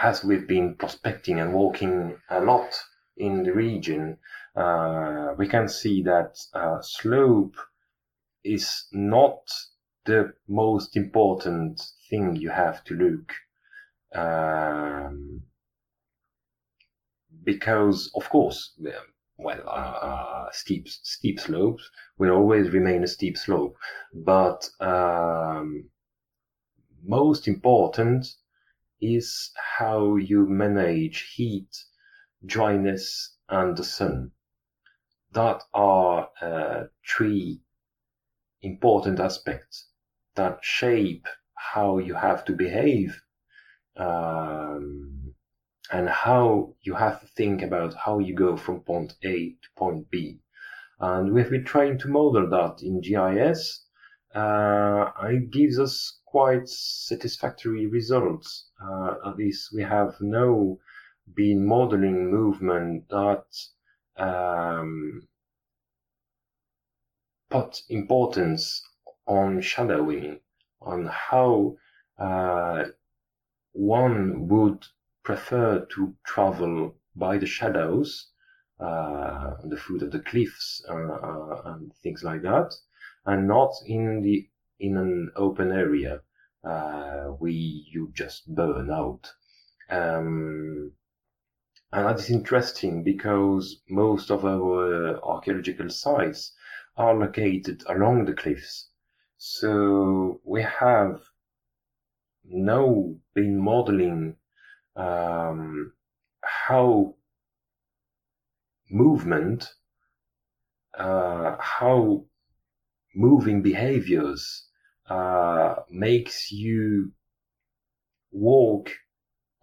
Speaker 2: as we've been prospecting and walking a lot in the region, uh, we can see that uh, slope is not the most important thing you have to look. Um, because, of course, well, uh, uh, steep steep slopes. Will always remain a steep slope, but um, most important is how you manage heat, dryness, and the sun. That are uh, three important aspects that shape how you have to behave um, and how you have to think about how you go from point A to point B. And we've been trying to model that in GIS. Uh, it gives us quite satisfactory results. Uh, at least we have now been modeling movement that um, put importance on shadowing, on how uh, one would prefer to travel by the shadows, uh, the foot of the cliffs, uh, uh, and things like that, and not in the in an open area uh, where you just burn out. Um, and that is interesting because most of our archaeological sites are located along the cliffs. So we have now been modeling um, how movement, uh, how moving behaviors uh, makes you walk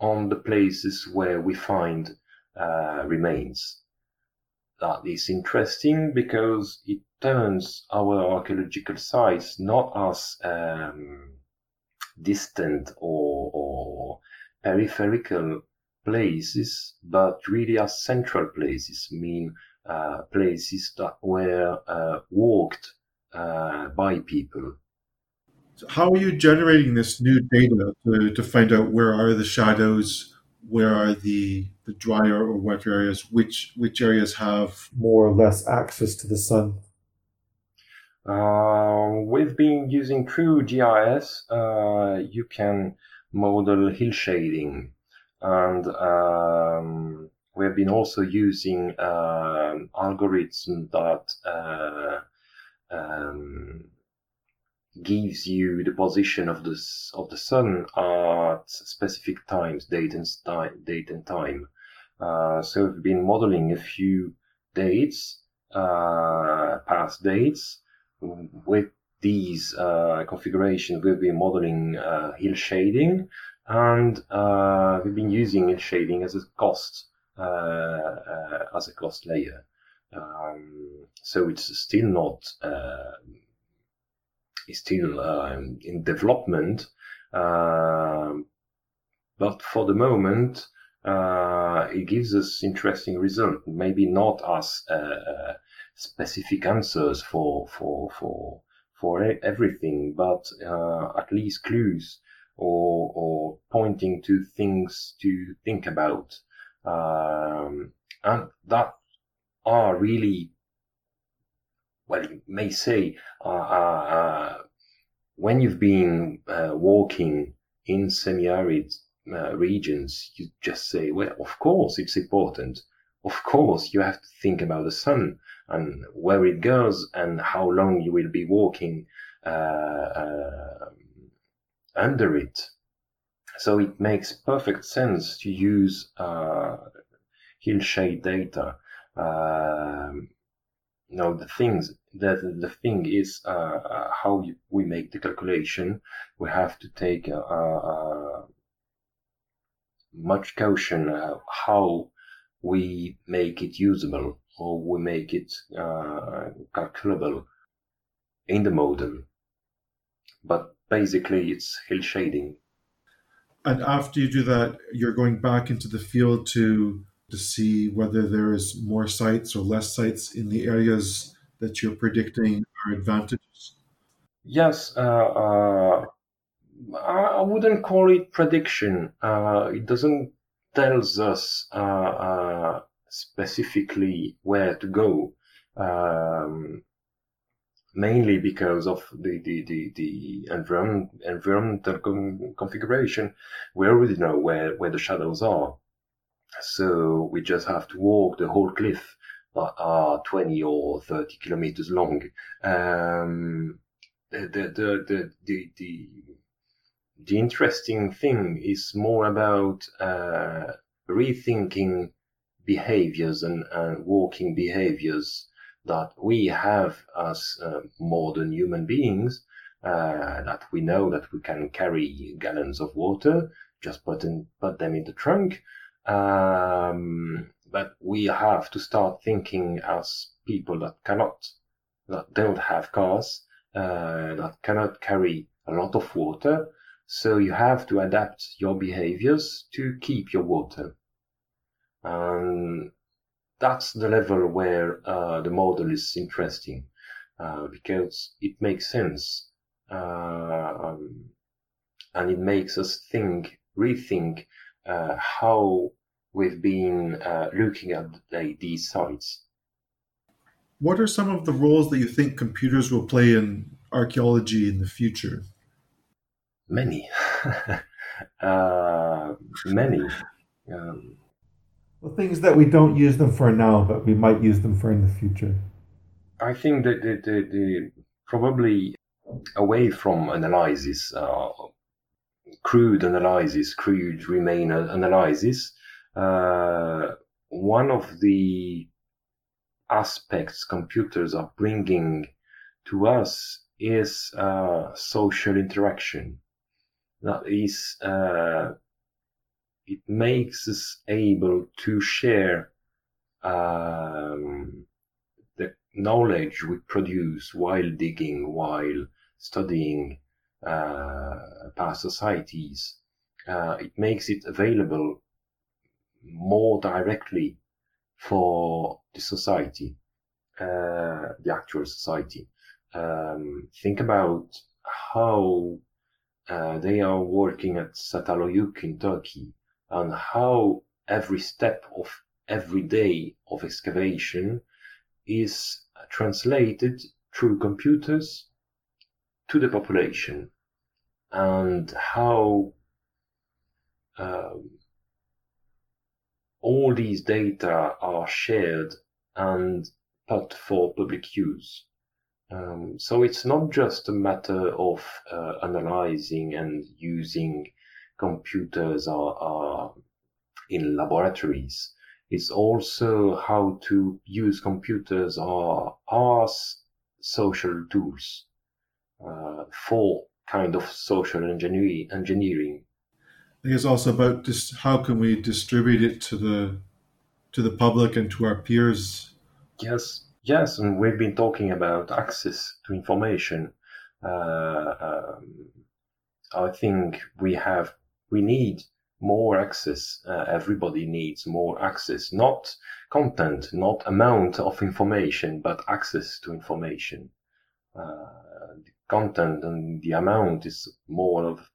Speaker 2: on the places where we find uh, remains. That is interesting because it turns our archaeological sites not as um, distant or, or peripheral places, but really as central places, mean uh, places that were uh, walked uh, by people.
Speaker 1: So how are you generating this new data to, to find out where are the shadows, where are the, the drier or wet areas, which which areas have more or less access to the sun?
Speaker 2: Uh, we've been using QGIS. Uh, you can model hill shading, and um, we've been also using um, algorithm that uh, um, gives you the position of the of the sun at specific times, date and time, date and time. Uh, so we've been modeling a few dates, uh, past dates, with these uh, configurations, we've been modeling uh, hill shading, and uh, we've been using hill shading as a cost uh, uh, as a cost layer. Um, so it's still not uh, it's still um, in development, um, but for the moment. it gives us interesting results. Maybe not as specific answers for for for for everything, but uh, at least clues or or pointing to things to think about, um, and that are really well, you may say, uh, uh, uh when you've been uh, walking in semi-arid uh, regions, you just say, well, of course it's important. Of course you have to think about the sun and where it goes and how long you will be walking uh, uh, under it. So it makes perfect sense to use uh, hillshade data. Um, no, the things that the thing is uh, how we make the calculation. We have to take uh, uh, much caution how we make it usable or we make it uh, calculable in the model. But basically, it's hill shading.
Speaker 1: And after you do that, you're going back into the field to to see whether there is more sites or less sites in the areas that you're predicting are advantages.
Speaker 2: Yes, uh, uh, I wouldn't call it prediction. Uh, it doesn't tells us uh, uh, specifically where to go, um, mainly because of the, the, the, the environment, environmental con- configuration. We already know where, where the shadows are. So we just have to walk the whole cliff that are 20 or 30 kilometers long. Um, the, the, the, the, the, the interesting thing is more about uh, rethinking behaviors and, and walking behaviors that we have as uh, modern human beings. Uh, that we know that we can carry gallons of water, just put in, put them in the trunk, Um, but we have to start thinking as people that cannot, that don't have cars, uh, that cannot carry a lot of water. So you have to adapt your behaviors to keep your water. And that's the level where uh, the model is interesting uh, because it makes sense uh, and it makes us think, rethink uh, how we've been uh, looking at these sites.
Speaker 1: What are some of the roles that you think computers will play in archaeology in the future?
Speaker 2: Many, uh, many. Um,
Speaker 1: well, things that we don't use them for now, but we might use them for in the future.
Speaker 2: I think that the, the, the probably away from analysis, uh, crude analysis, crude remain analysis, uh, one of the aspects computers are bringing to us is uh, social interaction. That is, uh, it makes us able to share um, the knowledge we produce while digging, while studying uh, past societies. Uh, it makes it available more directly for the society, uh, the actual society. Um, think about how uh, they are working at Çatalhöyük in Turkey and how every step of every day of excavation is translated through computers to the population and how um, all these data are shared and put for public use. Um, so it's not just a matter of uh, analyzing and using computers or, or in laboratories. It's also how to use computers or as social tools uh, for kind of social engineering, engineering
Speaker 1: I think it's also about just how can we distribute it to the to the public and to our peers.
Speaker 2: Yes, yes, and we've been talking about access to information. Uh, um, I think we have we need more access. Uh, everybody needs more access, not content, not amount of information, but access to information. Uh, the content and the amount is more of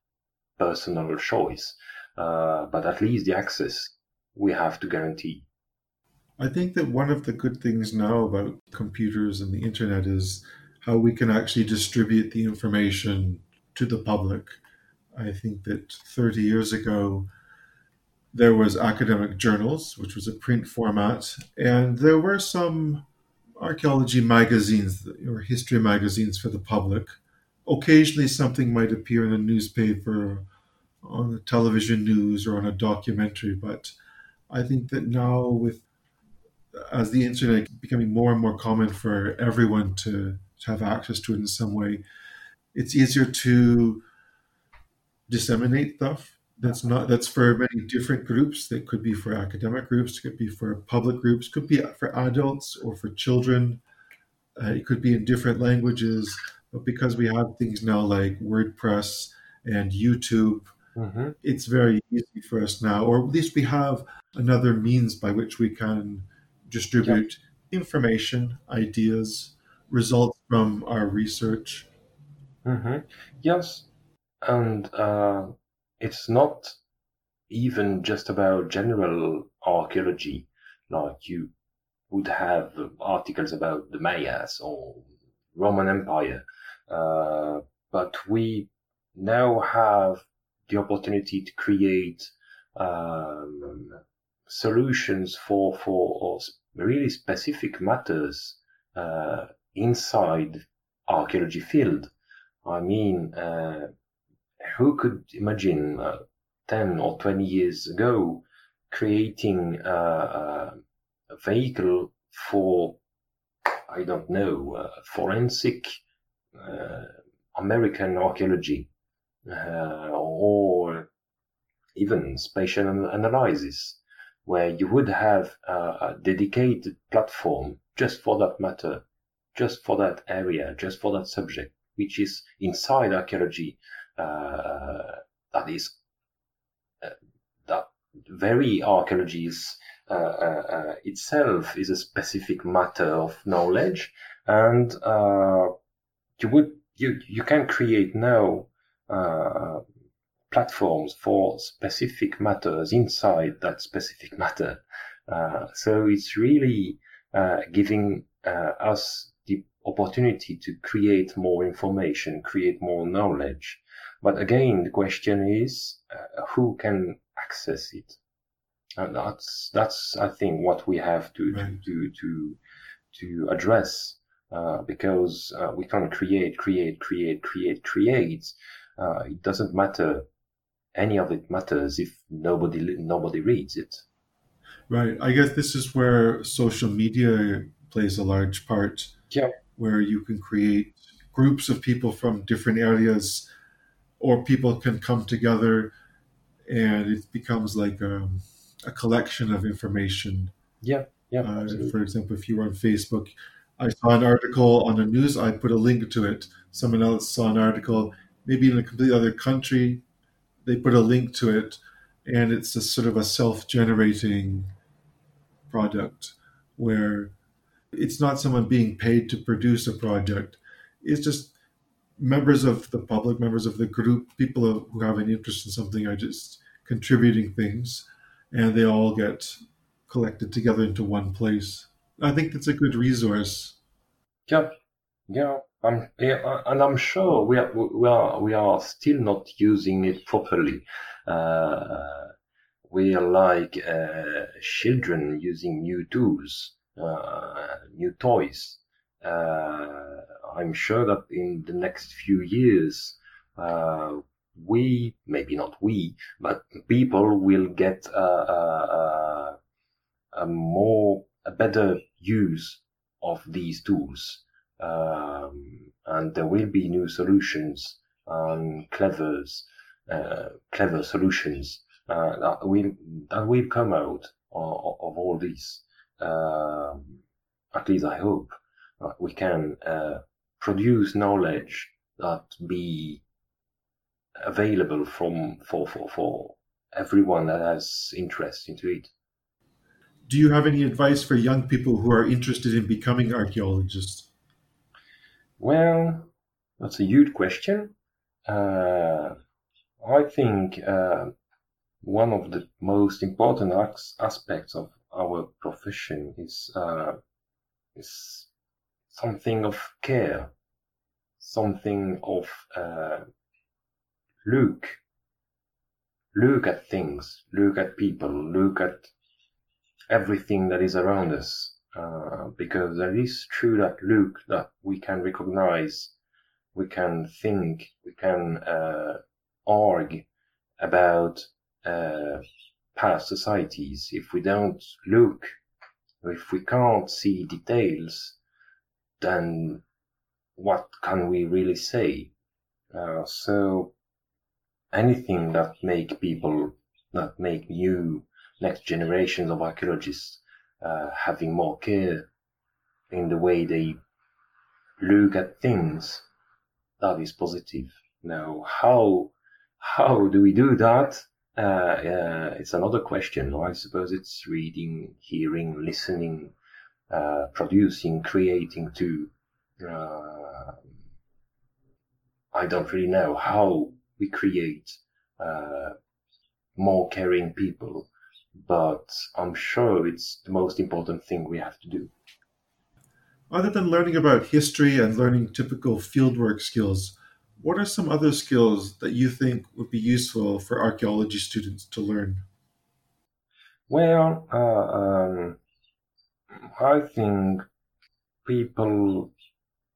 Speaker 2: personal choice, uh, but at least the access we have to guarantee.
Speaker 1: I think that one of the good things now about computers and the internet is how we can actually distribute the information to the public. I think that 30 years ago, there was academic journals, which was a print format, and there were some archaeology magazines or history magazines for the public occasionally something might appear in a newspaper, on the television news, or on a documentary. But I think that now, with as the internet becoming more and more common for everyone to, to have access to it in some way, it's easier to disseminate stuff. That's not that's for many different groups. That could be for academic groups, could be for public groups, could be for adults or for children. Uh, it could be in different languages. But because we have things now like WordPress and YouTube, mm-hmm. it's very easy for us now, or at least we have another means by which we can distribute yep. information, ideas, results from our research.
Speaker 2: Mm-hmm. Yes, and uh, it's not even just about general archaeology, like you would have articles about the Mayas or Roman Empire. Uh, but we now have the opportunity to create um, solutions for for really specific matters uh, inside archaeology field. I mean, uh, who could imagine uh, 10 or 20 years ago creating a vehicle for, I don't know, forensic uh, American archaeology uh, or even spatial analysis. Where you would have a dedicated platform just for that matter, just for that area, just for that subject, which is inside archaeology. Uh, that is uh, that very archaeology is uh, uh, uh, itself is a specific matter of knowledge, and you would you you can create now platforms for specific matters inside that specific matter. Uh, so it's really uh, giving uh, us the opportunity to create more information, create more knowledge. But again, the question is who can access it? And that's that's I think what we have to right. to, to to address uh, because uh, we can't create, create, create, create, create. Uh, it doesn't matter. Any of it matters if nobody nobody reads it.
Speaker 1: Right. I guess this is where social media plays a large part.
Speaker 2: Yeah.
Speaker 1: Where you can create groups of people from different areas, or people can come together, and it becomes like um, a collection of information.
Speaker 2: Yeah, yeah.
Speaker 1: Uh, for example, if you were on Facebook, I saw an article on the news, I put a link to it. Someone else saw an article, maybe in a completely other country, they put a link to it, and it's a sort of a self-generating product where it's not someone being paid to produce a project. It's just members of the public, members of the group, people who have an interest in something are just contributing things and they all get collected together into one place. I think that's a good resource.
Speaker 2: Yeah, yeah, I'm, and I'm sure we are we are we are still not using it properly. Uh, we are like uh, children using new tools, uh, new toys. Uh, I'm sure that in the next few years, uh, we, maybe not we, but people will get a, a, a more, a better use of these tools. Um, and there will be new solutions and clevers, uh, clever solutions uh, that will that will come out of, of all this. Um, at least I hope we can uh, produce knowledge that be available from for, for, for everyone that has interest into it.
Speaker 1: Do you have any advice for young people who are interested in becoming archaeologists?
Speaker 2: Well, that's a huge question. Uh, I think uh, one of the most important aspects of our profession is uh, is something of care, something of uh, look look at things look at people look at everything that is around us uh, because it is true that look that we can recognize we can think we can uh, argue about uh, past societies. If we don't look if we can't see details then what can we really say? Uh, so anything that make people that make new next generations of archaeologists uh, having more care in the way they look at things. That is positive. Now how how do we do that? Uh, uh, it's another question i suppose it's reading hearing listening uh, producing creating too uh, i don't really know how we create uh, more caring people. But I'm sure it's the most important thing we have to do.
Speaker 1: Other than learning about history and learning typical fieldwork skills, what are some other skills that you think would be useful for archaeology students to learn?
Speaker 2: Well, uh, um, I think people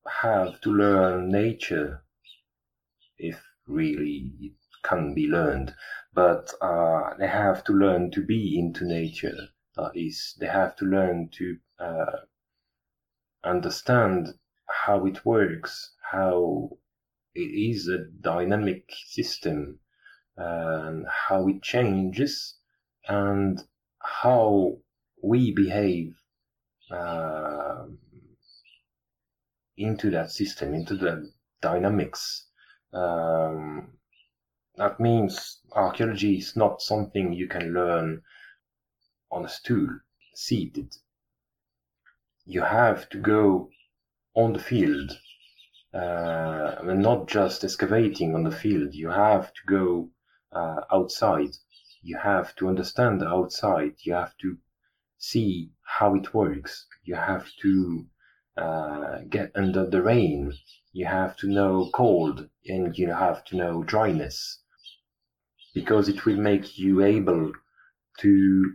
Speaker 2: have to learn nature if really it can be learned, but uh, they have to learn to be into nature. That is, they have to learn to uh, understand how it works, how it is a dynamic system, and how it changes, and how we behave uh, into that system, into the dynamics. Um, that means archaeology is not something you can learn on a stool, seated. You have to go on the field, uh, and not just excavating on the field. You have to go uh, outside. You have to understand the outside. You have to see how it works. You have to uh, get under the rain. You have to know cold and you have to know dryness because it will make you able to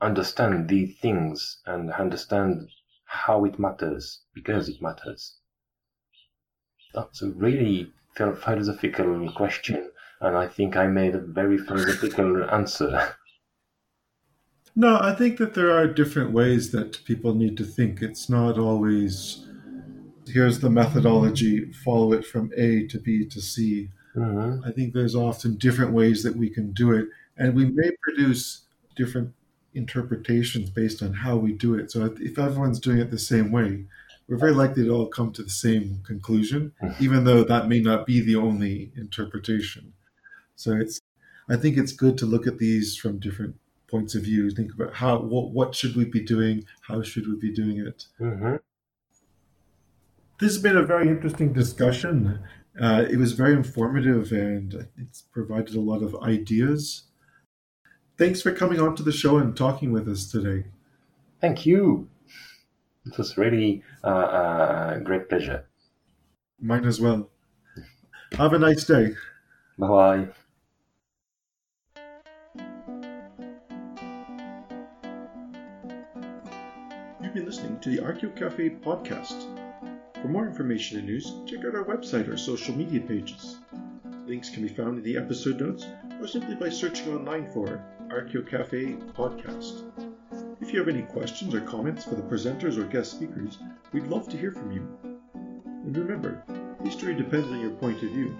Speaker 2: understand these things and understand how it matters because it matters. That's a really philosophical question, and I think I made a very philosophical answer.
Speaker 1: No, I think that there are different ways that people need to think. It's not always here's the methodology, follow it from A to B to C. Mm-hmm. I think there's often different ways that we can do it, and we may produce different interpretations based on how we do it. So if everyone's doing it the same way, we're very likely to all come to the same conclusion, mm-hmm. even though that may not be the only interpretation. So it's, I think it's good to look at these from different points of view. Think about how what what should we be doing? How should we be doing it? Mm-hmm. This has been a very interesting discussion. Uh, it was very informative and it's provided a lot of ideas. Thanks for coming on to the show and talking with us today.
Speaker 2: Thank you. It was really uh, a uh, great pleasure.
Speaker 1: Mine as well. Have a nice day.
Speaker 2: Bye bye.
Speaker 1: You've been listening to the Archeo Cafe podcast. For more information and news, check out our website or social media pages. Links can be found in the episode notes or simply by searching online for Archeo Cafe Podcast. If you have any questions or comments for the presenters or guest speakers, we'd love to hear from you. And remember, history depends on your point of view.